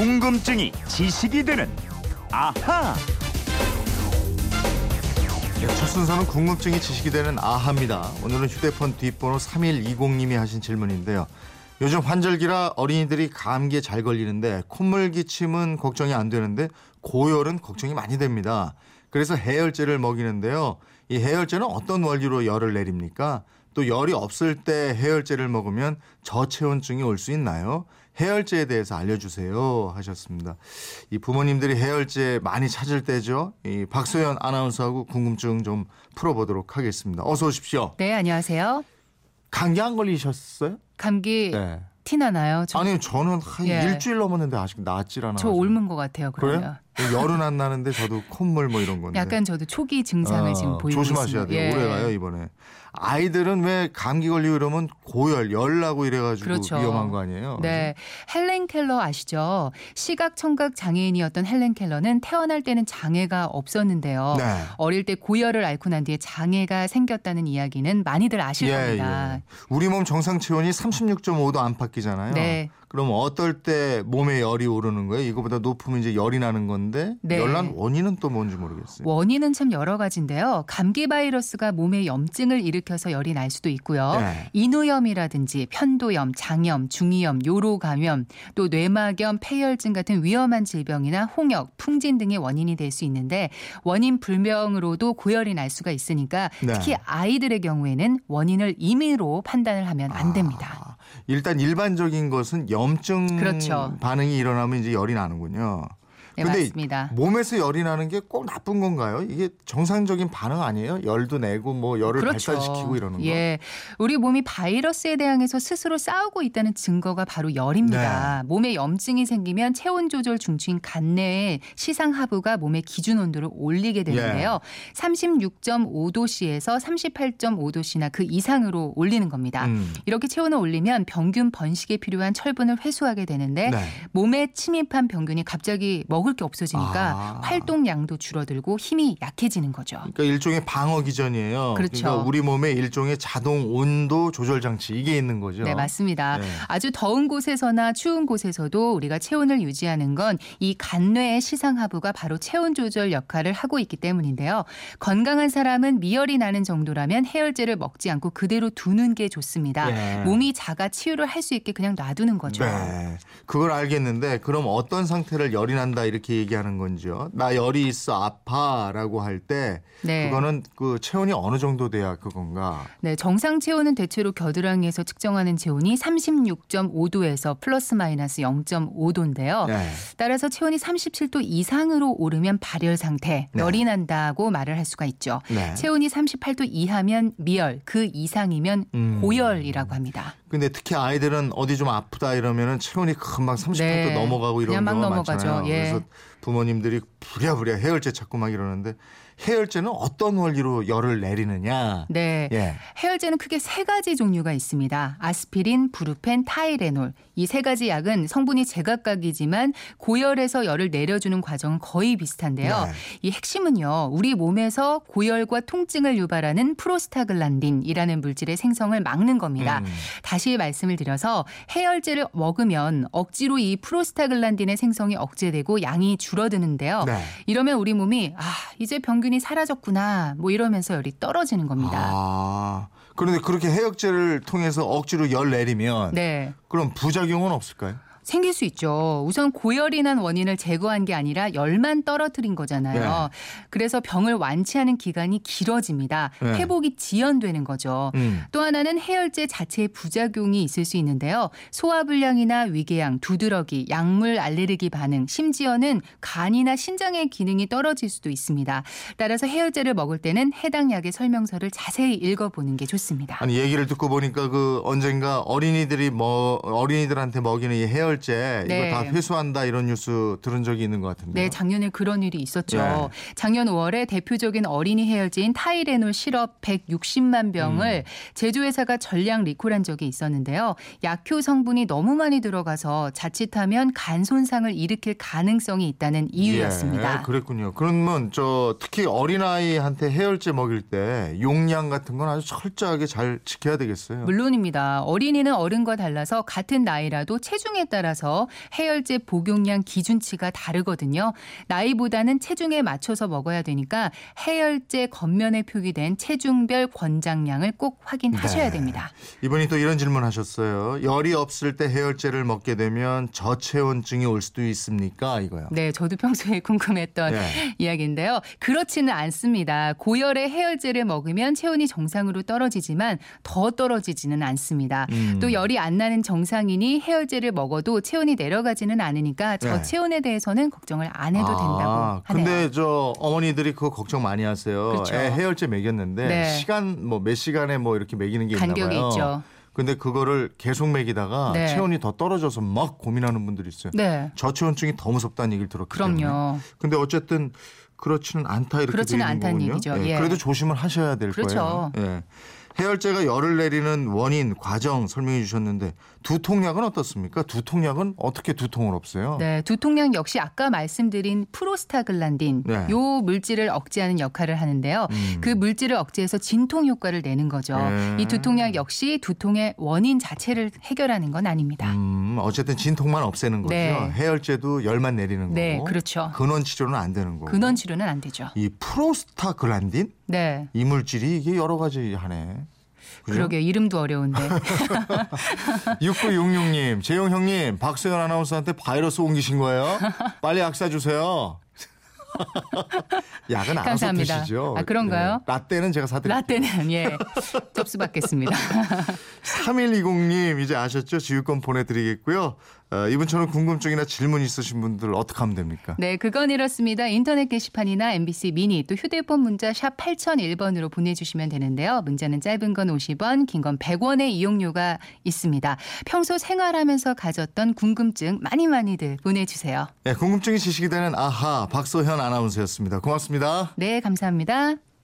궁금증이 지식이 되는 아하. 네, 첫 순서는 궁금증이 지식이 되는 아하입니다. 오늘은 휴대폰 뒷번호 3120님이 하신 질문인데요. 요즘 환절기라 어린이들이 감기에 잘 걸리는데 콧물 기침은 걱정이 안 되는데 고열은 걱정이 많이 됩니다. 그래서 해열제를 먹이는데요. 이 해열제는 어떤 원리로 열을 내립니까? 또 열이 없을 때 해열제를 먹으면 저체온증이 올 수 있나요? 해열제에 대해서 알려주세요 하셨습니다. 이 부모님들이 해열제 많이 찾을 때죠. 이 박소연 아나운서하고 궁금증 좀 풀어보도록 하겠습니다. 어서 오십시오. 네, 안녕하세요. 감기 안 걸리셨어요? 감기 네. 티 나 나요? 저, 아니 저는 한 예. 일주일 넘었는데 아직 낫질 않아. 저 옮은 것 같아요. 그러면. 그래요? 열은 안 나는데 저도 콧물 뭐 이런 건데. 약간 저도 초기 증상을 어, 지금 보이고 조심하셔야 있습니다. 돼요. 예. 오래 가요 이번에. 아이들은 왜 감기 걸리고 이러면 고열, 열 나고 이래가지고 그렇죠. 위험한 거 아니에요? 네, 헬렌 켈러 아시죠? 시각 청각 장애인이었던 헬렌 켈러는 태어날 때는 장애가 없었는데요. 네. 어릴 때 고열을 앓고 난 뒤에 장애가 생겼다는 이야기는 많이들 아실 예, 겁니다. 예. 우리 몸 정상 체온이 36.5도 안팎이잖아요. 네. 그럼 어떨 때 몸에 열이 오르는 거예요? 이거보다 높으면 이제 열이 나는 건데 네. 열난 원인은 또 뭔지 모르겠어요. 원인은 참 여러 가지인데요. 감기 바이러스가 몸에 염증을 일으켜서 열이 날 수도 있고요. 네. 인후염이라든지 편도염, 장염, 중이염, 요로 감염, 또 뇌막염, 폐혈증 같은 위험한 질병이나 홍역, 풍진 등의 원인이 될 수 있는데 원인 불명으로도 고열이 날 수가 있으니까 네. 특히 아이들의 경우에는 원인을 임의로 판단을 하면 안 됩니다. 아, 일단 일반적인 것은 염증 그렇죠. 반응이 일어나면 이제 열이 나는군요. 네, 근데 맞습니다. 몸에서 열이 나는 게 꼭 나쁜 건가요? 이게 정상적인 반응 아니에요? 열도 내고 뭐 열을 그렇죠. 발산시키고 이러는 거. 예. 우리 몸이 바이러스에 대항해서 스스로 싸우고 있다는 증거가 바로 열입니다. 네. 몸에 염증이 생기면 체온 조절 중추인 간내에 시상 하부가 몸의 기준 온도를 올리게 되는데요. 예. 36.5도씨에서 38.5도씨나 그 이상으로 올리는 겁니다. 음. 이렇게 체온을 올리면 병균 번식에 필요한 철분을 회수하게 되는데 네. 몸에 침입한 병균이 갑자기 먹을 게 없어지니까 아. 활동량도 줄어들고 힘이 약해지는 거죠. 그러니까 일종의 방어 기전이에요. 그렇죠. 러니까 우리 몸에 일종의 자동 온도 조절 장치 이게 있는 거죠. 네, 맞습니다. 네. 아주 더운 곳에서나 추운 곳에서도 우리가 체온을 유지하는 건 이 간뇌의 시상하부가 바로 체온 조절 역할을 하고 있기 때문인데요. 건강한 사람은 미열이 나는 정도라면 해열제를 먹지 않고 그대로 두는 게 좋습니다. 예. 몸이 자가 치유를 할 수 있게 그냥 놔두는 거죠. 네. 그걸 알겠는데 그럼 어떤 상태를 열이 난다 이렇게 얘기하는 건지요? 나 열이 있어 아파라고 할때 네. 그거는 그 체온이 어느 정도 돼야 그건가? 네, 정상 체온은 대체로 겨드랑이에서 측정하는 체온이 36.5도에서 플러스 마이너스 0.5도인데요. 네. 따라서 체온이 37도 이상으로 오르면 발열 상태, 네. 열이 난다고 말을 할 수가 있죠. 네. 체온이 38도 이하면 미열, 그 이상이면 음. 고열이라고 합니다. 근데 특히 아이들은 어디 좀 아프다 이러면은 체온이 금방 38도 네. 넘어가고 이런 경우가. 많잖아요. 예. 그래서 부모님들이 부랴부랴 해열제 찾고 막 이러는데 해열제는 어떤 원리로 열을 내리느냐? 네. 예. 해열제는 크게 세 가지 종류가 있습니다. 아스피린, 브루펜, 타이레놀. 이 세 가지 약은 성분이 제각각이지만 고열에서 열을 내려주는 과정은 거의 비슷한데요. 네. 이 핵심은요. 우리 몸에서 고열과 통증을 유발하는 프로스타글란딘이라는 물질의 생성을 막는 겁니다. 음. 다시 말씀을 드려서 해열제를 먹으면 억지로 이 프로스타글란딘의 생성이 억제되고 양이 줄 어드는데요. 네. 이러면 우리 몸이 아 이제 병균이 사라졌구나 뭐 이러면서 열이 떨어지는 겁니다. 아. 그런데 그렇게 해열제를 통해서 억지로 열 내리면 네. 그럼 부작용은 없을까요? 생길 수 있죠. 우선 고열이 난 원인을 제거한 게 아니라 열만 떨어뜨린 거잖아요. 네. 그래서 병을 완치하는 기간이 길어집니다. 네. 회복이 지연되는 거죠. 음. 또 하나는 해열제 자체의 부작용이 있을 수 있는데요. 소화불량이나 위궤양, 두드러기, 약물 알레르기 반응, 심지어는 간이나 신장의 기능이 떨어질 수도 있습니다. 따라서 해열제를 먹을 때는 해당 약의 설명서를 자세히 읽어보는 게 좋습니다. 아니 얘기를 듣고 보니까 그 언젠가 어린이들이 뭐 어린이들한테 먹이는 이 해열 제 네. 이거 다 회수한다 이런 뉴스 들은 적이 있는 것 같은데. 네, 작년에 그런 일이 있었죠. 네. 작년 5월에 대표적인 어린이 해열제인 타이레놀 시럽 160만 병을 음. 제조회사가 전량 리콜한 적이 있었는데요. 약효 성분이 너무 많이 들어가서 자칫하면 간 손상을 일으킬 가능성이 있다는 이유였습니다. 예, 그랬군요. 그러면 저 특히 어린아이한테 해열제 먹일 때 용량 같은 건 아주 철저하게 잘 지켜야 되겠어요. 물론입니다. 어린이는 어른과 달라서 같은 나이라도 체중에 따라 따라서 해열제 복용량 기준치가 다르거든요. 나이보다는 체중에 맞춰서 먹어야 되니까 해열제 겉면에 표기된 체중별 권장량을 꼭 확인하셔야 네. 됩니다. 이분이 또 이런 질문 하셨어요. 열이 없을 때 해열제를 먹게 되면 저체온증이 올 수도 있습니까? 이거요. 네, 저도 평소에 궁금했던 네. 이야기인데요. 그렇지는 않습니다. 고열의 해열제를 먹으면 체온이 정상으로 떨어지지만 더 떨어지지는 않습니다. 음. 또 열이 안 나는 정상인이 해열제를 먹어도 체온이 내려가지는 않으니까 네. 저체온에 대해서는 걱정을 안 해도 된다고 아, 하네요. 근데 저 어머니들이 그거 걱정 많이 하세요. 그렇죠. 애 해열제 먹였는데 네. 시간 뭐 몇 시간에 뭐 이렇게 먹이는 게 있나 간격이 봐요. 있죠. 근데 그거를 계속 먹이다가 네. 체온이 더 떨어져서 막 고민하는 분들이 있어요. 네. 저체온증이 더 무섭다는 얘기를 들었기 때문에. 그럼요. 근데 어쨌든 그렇지는 않다 이렇게 그렇지는 않다는 거군요. 얘기죠. 예, 예. 그래도 조심을 하셔야 될 그렇죠. 거예요. 예. 해열제가 열을 내리는 원인, 과정 설명해 주셨는데 두통약은 어떻습니까? 두통약은 어떻게 두통을 없애요? 네, 두통약 역시 아까 말씀드린 프로스타글란딘 네. 요 물질을 억제하는 역할을 하는데요. 음. 그 물질을 억제해서 진통 효과를 내는 거죠. 네. 이 두통약 역시 두통의 원인 자체를 해결하는 건 아닙니다. 음, 어쨌든 진통만 없애는 거죠. 네. 해열제도 열만 내리는 네, 거고. 그렇죠. 근원 치료는 안 되는 거고. 근원 치료는 안 되죠. 이 프로스타글란딘 네. 이 물질이 이게 여러 가지 하네. 그죠? 그러게요. 이름도 어려운데. 6966님, 재용 형님, 박소연 아나운서한테 바이러스 옮기신 거예요? 빨리 약 사주세요. 약은 알아서 감사합니다. 드시죠. 아, 그런가요? 네. 라떼는 제가 사드릴게요. 라떼는 예. 접수 받겠습니다. 3120님 이제 아셨죠? 지휘권 보내드리겠고요. 어, 이분처럼 궁금증이나 질문 있으신 분들 어떻게 하면 됩니까? 네, 그건 이렇습니다. 인터넷 게시판이나 MBC 미니 또 휴대폰 문자 샵 8001번으로 보내주시면 되는데요. 문자는 짧은 건 50원, 긴 건 100원의 이용료가 있습니다. 평소 생활하면서 가졌던 궁금증 많이 많이들 보내주세요. 네, 궁금증이 지식이 되는 아하 박소현 아나운서였습니다. 고맙습니다. 네, 감사합니다.